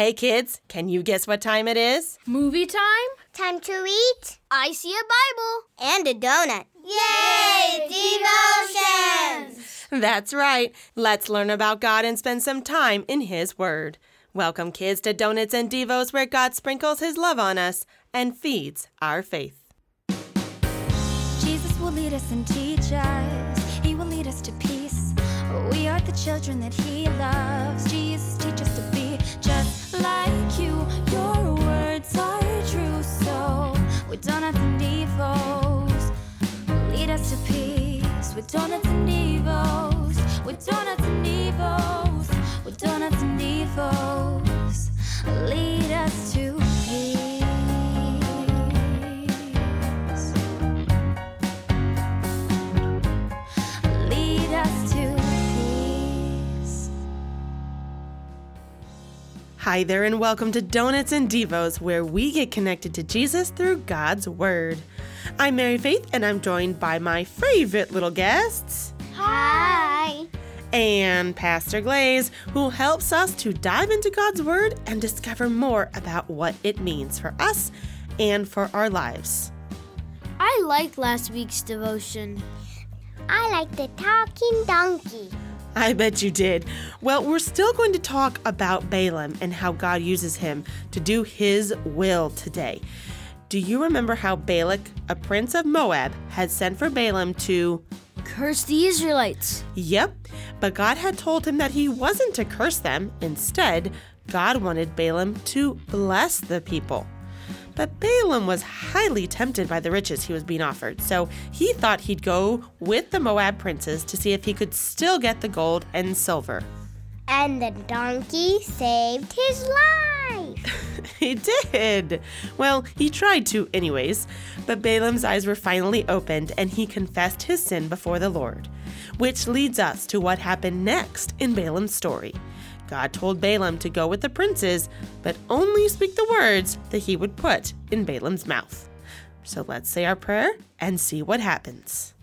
Hey kids, can you guess what time it is? Movie time? Time to eat. I see a Bible. And a donut. Yay! Devotions! That's right. Let's learn about God and spend some time in His Word. Welcome, kids, to Donuts and Devos, where God sprinkles His love on us and feeds our faith. Jesus will lead us and teach us. He will lead us to peace. We are the children that He loves. Jesus, like you. Your words are true, so donuts and devos, lead us to peace. Donuts and devos, donuts and devos, donuts and devos, lead Hi there, and welcome to Donuts and Devos, where we get connected to Jesus through God's Word. I'm Mary Faith, and I'm joined by my favorite little guests, Hi. and Pastor Glaze, who helps us to dive into God's Word and discover more about what it means for us and for our lives. I liked last week's devotion. I like the talking donkey. I bet you did. Well, we're still going to talk about Balaam and how God uses him to do his will today. Do you remember how Balak, a prince of Moab, had sent for Balaam to. Curse the Israelites. Yep, but God had told him that he wasn't to curse them. Instead, God wanted Balaam to bless the people. But Balaam was highly tempted by the riches he was being offered, so he thought he'd go with the Moab princes to see if he could still get the gold and silver. And the donkey saved his life. He did. Well, he tried to, anyways. But Balaam's eyes were finally opened and he confessed his sin before the Lord. Which leads us to what happened next in Balaam's story. God told Balaam to go with the princes, but only speak the words that he would put in Balaam's mouth. So let's say our prayer and see what happens.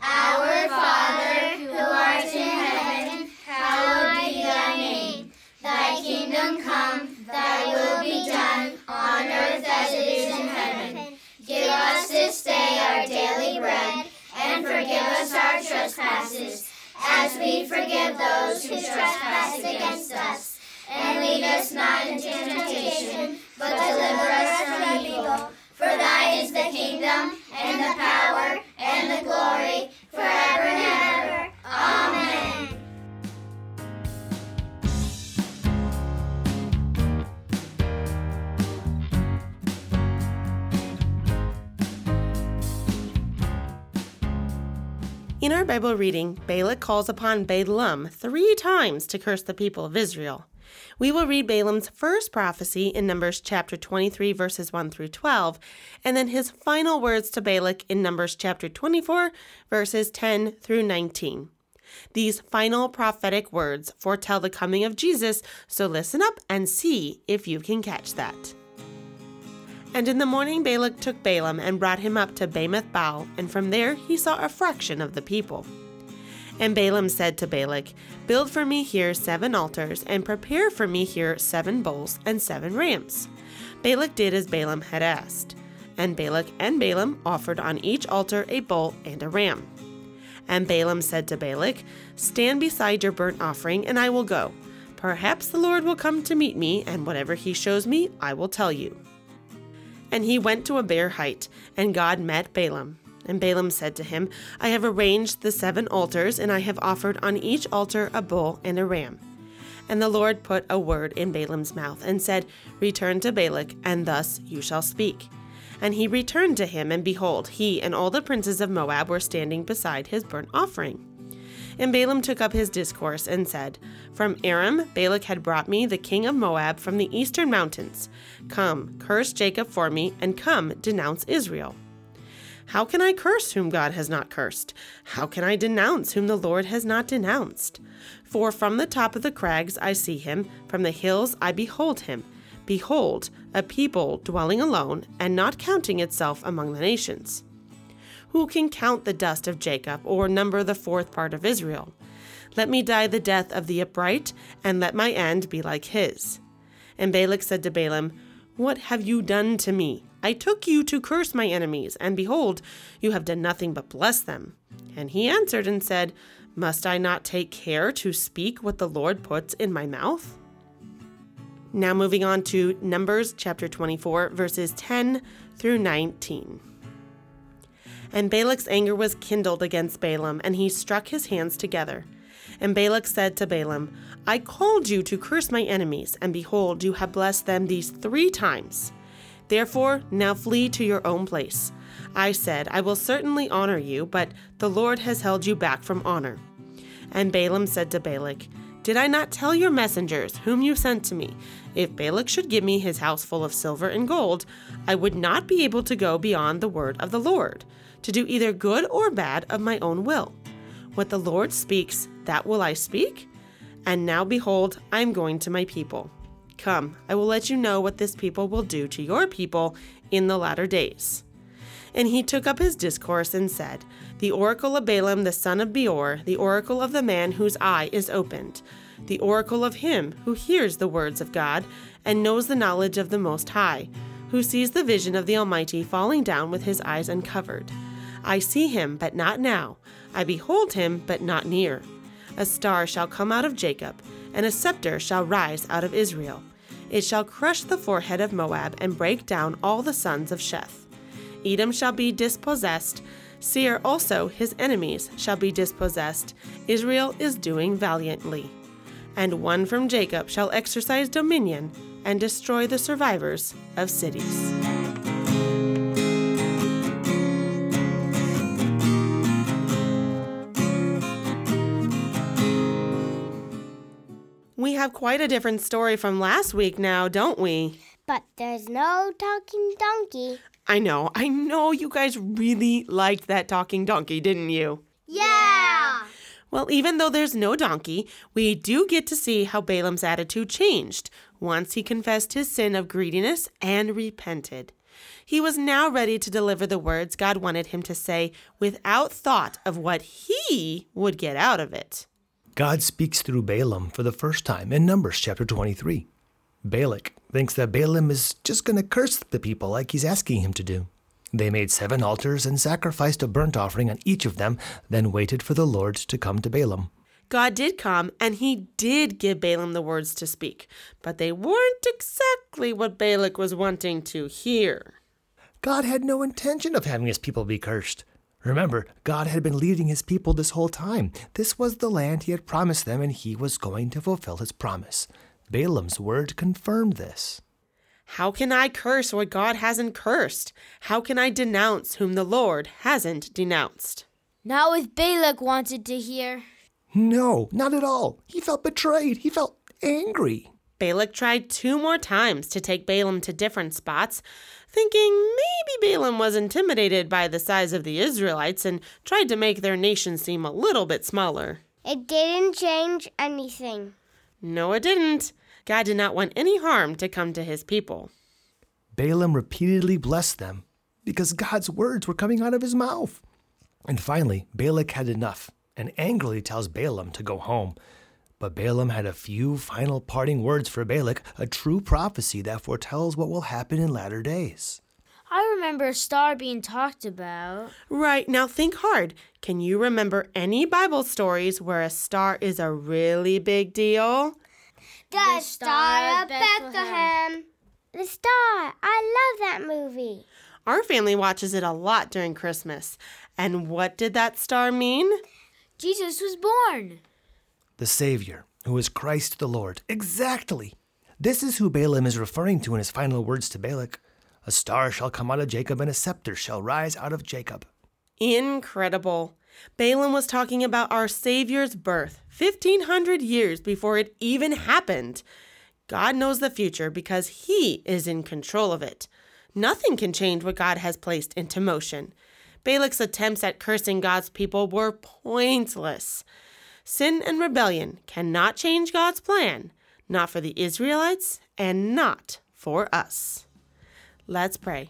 Our Father, who art in heaven, hallowed be thy name. Thy kingdom come, thy will be done, on earth as it is in heaven. Give us this day our daily bread, and forgive us our trespasses, as we forgive those who trespass against us. Bible reading, Balak calls upon Balaam three times to curse the people of Israel. We will read Balaam's first prophecy in Numbers chapter 23, verses 1 through 12, and then his final words to Balak in Numbers chapter 24, verses 10 through 19. These final prophetic words foretell the coming of Jesus, so listen up and see if you can catch that. And in the morning Balak took Balaam and brought him up to Bamoth Baal, and from there he saw a fraction of the people. And Balaam said to Balak, Build for me here seven altars, and prepare for me here seven bulls and seven rams. Balak did as Balaam had asked. And Balak and Balaam offered on each altar a bull and a ram. And Balaam said to Balak, Stand beside your burnt offering, and I will go. Perhaps the Lord will come to meet me, and whatever he shows me, I will tell you. And he went to a bare height, and God met Balaam. And Balaam said to him, I have arranged the seven altars, and I have offered on each altar a bull and a ram. And the Lord put a word in Balaam's mouth, and said, Return to Balak, and thus you shall speak. And he returned to him, and behold, he and all the princes of Moab were standing beside his burnt offering. And Balaam took up his discourse and said, From Aram, Balak had brought me the king of Moab from the eastern mountains. Come, curse Jacob for me, and come, denounce Israel. How can I curse whom God has not cursed? How can I denounce whom the Lord has not denounced? For from the top of the crags I see him, from the hills I behold him. Behold, a people dwelling alone, and not counting itself among the nations. Who can count the dust of Jacob, or number the fourth part of Israel? Let me die the death of the upright, and let my end be like his. And Balak said to Balaam, What have you done to me? I took you to curse my enemies, and behold, you have done nothing but bless them. And he answered and said, Must I not take care to speak what the Lord puts in my mouth? Now, moving on to Numbers chapter 24, verses 10 through 19. And Balak's anger was kindled against Balaam, and he struck his hands together. And Balak said to Balaam, I called you to curse my enemies, and behold, you have blessed them these three times. Therefore, now flee to your own place. I said, I will certainly honor you, but the Lord has held you back from honor. And Balaam said to Balak, Did I not tell your messengers, whom you sent to me, if Balak should give me his house full of silver and gold, I would not be able to go beyond the word of the Lord, to do either good or bad of my own will? What the Lord speaks, that will I speak? And now behold, I am going to my people. Come, I will let you know what this people will do to your people in the latter days. And he took up his discourse and said, The oracle of Balaam the son of Beor, the oracle of the man whose eye is opened, the oracle of him who hears the words of God and knows the knowledge of the Most High, who sees the vision of the Almighty falling down with his eyes uncovered. I see him, but not now. I behold him, but not near. A star shall come out of Jacob, and a scepter shall rise out of Israel. It shall crush the forehead of Moab and break down all the sons of Sheth. Edom shall be dispossessed. Seir also, his enemies, shall be dispossessed. Israel is doing valiantly. And one from Jacob shall exercise dominion and destroy the survivors of cities. Have quite a different story from last week now, don't we? But there's no talking donkey. I know, I know you guys really liked that talking donkey, didn't you? Yeah! Well, even though there's no donkey, we do get to see how Balaam's attitude changed once he confessed his sin of greediness and repented. He was now ready to deliver the words God wanted him to say without thought of what he would get out of it. God speaks through Balaam for the first time in Numbers chapter 23. Balak thinks that Balaam is just going to curse the people like he's asking him to do. They made seven altars and sacrificed a burnt offering on each of them, then waited for the Lord to come to Balaam. God did come, and he did give Balaam the words to speak, but they weren't exactly what Balak was wanting to hear. God had no intention of having his people be cursed. Remember, God had been leading his people this whole time. This was the land he had promised them, and he was going to fulfill his promise. Balaam's word confirmed this. How can I curse what God hasn't cursed? How can I denounce whom the Lord hasn't denounced? Not what Balak wanted to hear. No, not at all. He felt betrayed. He felt angry. Balak tried two more times to take Balaam to different spots, thinking maybe Balaam was intimidated by the size of the Israelites and tried to make their nation seem a little bit smaller. It didn't change anything. No, it didn't. God did not want any harm to come to his people. Balaam repeatedly blessed them because God's words were coming out of his mouth. And finally, Balak had enough and angrily tells Balaam to go home. But Balaam had a few final parting words for Balak, a true prophecy that foretells what will happen in latter days. I remember a star being talked about. Right, now think hard. Can you remember any Bible stories where a star is a really big deal? The, Star of Bethlehem. The Star. I love that movie. Our family watches it a lot during Christmas. And what did that star mean? Jesus was born. The Savior, who is Christ the Lord. Exactly. This is who Balaam is referring to in his final words to Balak. A star shall come out of Jacob, and a scepter shall rise out of Jacob. Incredible. Balaam was talking about our Savior's birth 1500 years before it even happened. God knows the future because He is in control of it. Nothing can change what God has placed into motion. Balak's attempts at cursing God's people were pointless. Sin and rebellion cannot change God's plan, not for the Israelites and not for us. Let's pray.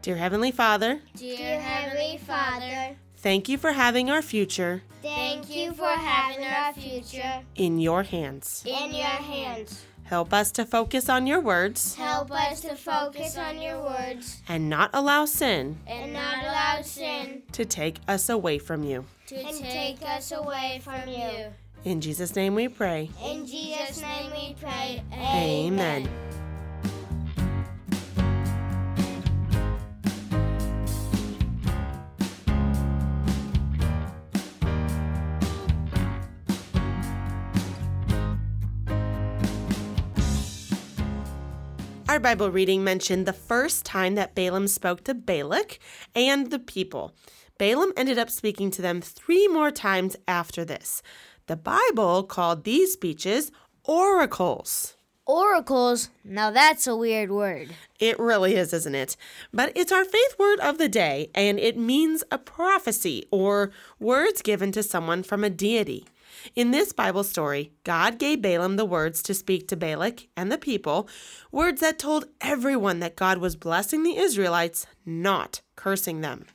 Dear Heavenly Father, Dear Heavenly Father, thank you for having our future thank you for having our future in your hands. in your hands. Help us to focus on your words Help us to focus on your words and not allow sin and not allow sin to take us away from you. To take us away from you. In Jesus' name we pray. In Jesus' name we pray. Amen. Our Bible reading mentioned the first time that Balaam spoke to Balak and the people. Balaam ended up speaking to them three more times after this. The Bible called these speeches oracles. Oracles? Now that's a weird word. It really is, isn't it? But it's our faith word of the day, and it means a prophecy or words given to someone from a deity. In this Bible story, God gave Balaam the words to speak to Balak and the people, words that told everyone that God was blessing the Israelites, not cursing them.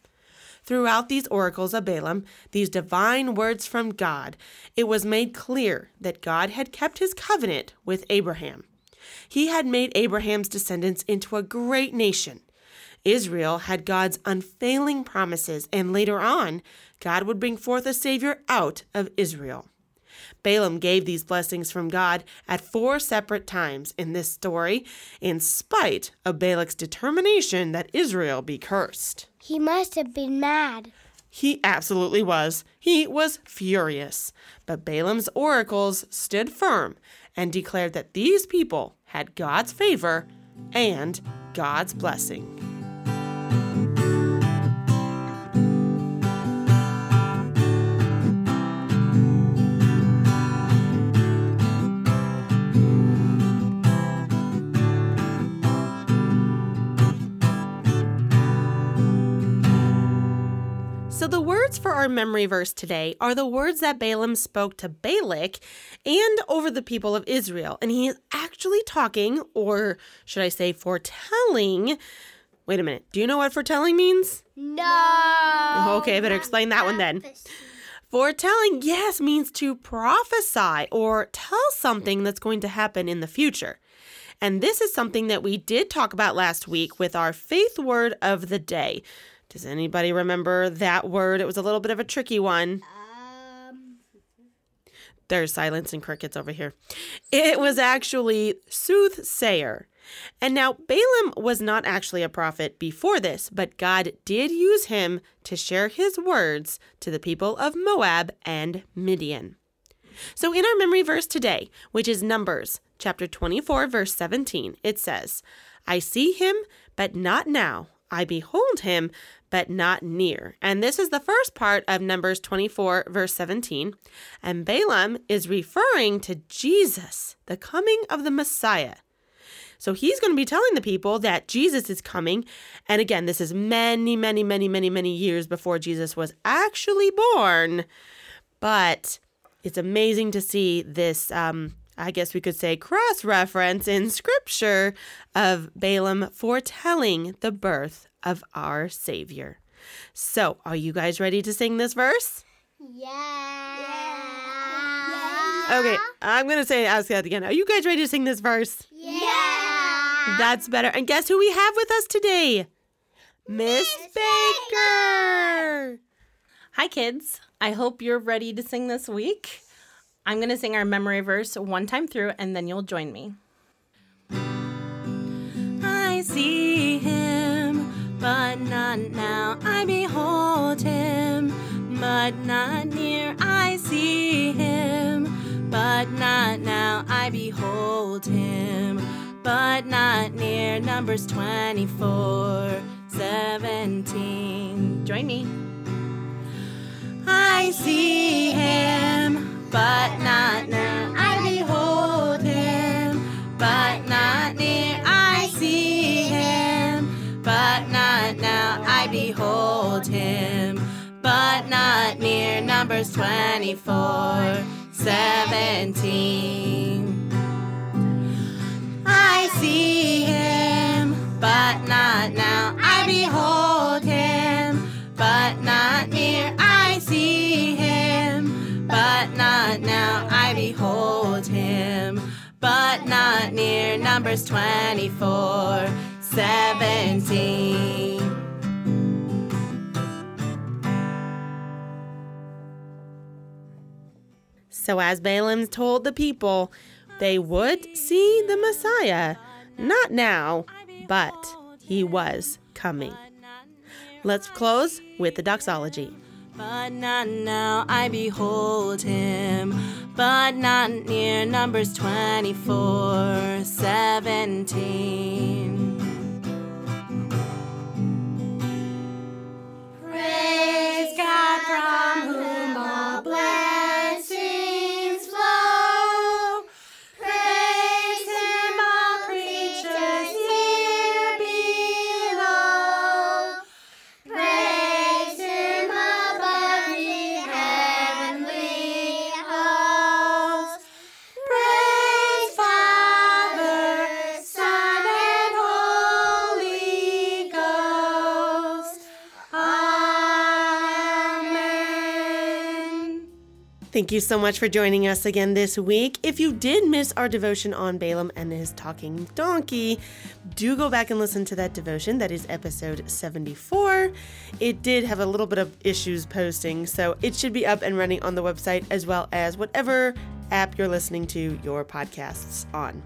Throughout these oracles of Balaam, these divine words from God, it was made clear that God had kept his covenant with Abraham. He had made Abraham's descendants into a great nation. Israel had God's unfailing promises, and later on, God would bring forth a Savior out of Israel. Balaam gave these blessings from God at four separate times in this story, in spite of Balak's determination that Israel be cursed. He must have been mad. He absolutely was. He was furious. But Balaam's oracles stood firm and declared that these people had God's favor and God's blessing. So, the words for our memory verse today are the words that Balaam spoke to Balak and over the people of Israel. And he is actually talking, or should I say, foretelling. Wait a minute. Do you know what foretelling means? No. Okay, I better explain that one then. Foretelling, yes, means to prophesy or tell something that's going to happen in the future. And this is something that we did talk about last week with our faith word of the day. Does anybody remember that word? It was a little bit of a tricky one. Um. There's silence and crickets over here. It was actually soothsayer. And now Balaam was not actually a prophet before this, but God did use him to share his words to the people of Moab and Midian. So in our memory verse today, which is Numbers chapter 24 verse 17, it says, I see him, but not now. I behold him, but not near. And this is the first part of Numbers 24, verse 17. And Balaam is referring to Jesus, the coming of the Messiah. So he's going to be telling the people that Jesus is coming. And again, this is many, many, many, many, many years before Jesus was actually born. But it's amazing to see this, um, I guess we could say, cross reference in scripture of Balaam foretelling the birth of our Savior. So, are you guys ready to sing this verse? Yeah. Okay, I'm going to say, ask that again. Are you guys ready to sing this verse? Yeah. That's better. And guess who we have with us today? Miss Baker. Hi, kids. I hope you're ready to sing this week. I'm going to sing our memory verse one time through, and then you'll join me. I see but not now. I behold him, but not near. I see him, but not now. I behold him, but not near. Numbers 24, 17. Join me. I see him, but not now. I behold him, but not near. Numbers 24, 17. I see him, but not now. I behold him, but not near. I see him, but not now. I behold him, but but not near. Numbers 24, 17. So, as Balaam told the people, they would see the Messiah. Not now, but he was coming. Let's close with the doxology. But not now I behold him, but not near. Numbers 24, 17. Thank you so much for joining us again this week. If you did miss our devotion on Balaam and his talking donkey, do go back and listen to that devotion. That is episode 74. It did have a little bit of issues posting, so it should be up and running on the website as well as whatever app you're listening to your podcasts on.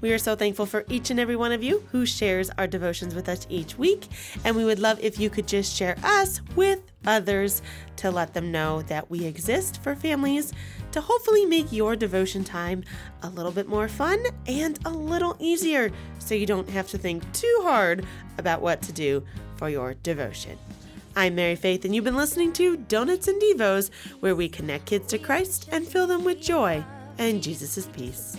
We are so thankful for each and every one of you who shares our devotions with us each week, and we would love if you could just share us with others to let them know that we exist for families to hopefully make your devotion time a little bit more fun and a little easier so you don't have to think too hard about what to do for your devotion. I'm Mary Faith, and you've been listening to Donuts and Devos, where we connect kids to Christ and fill them with joy and Jesus' peace.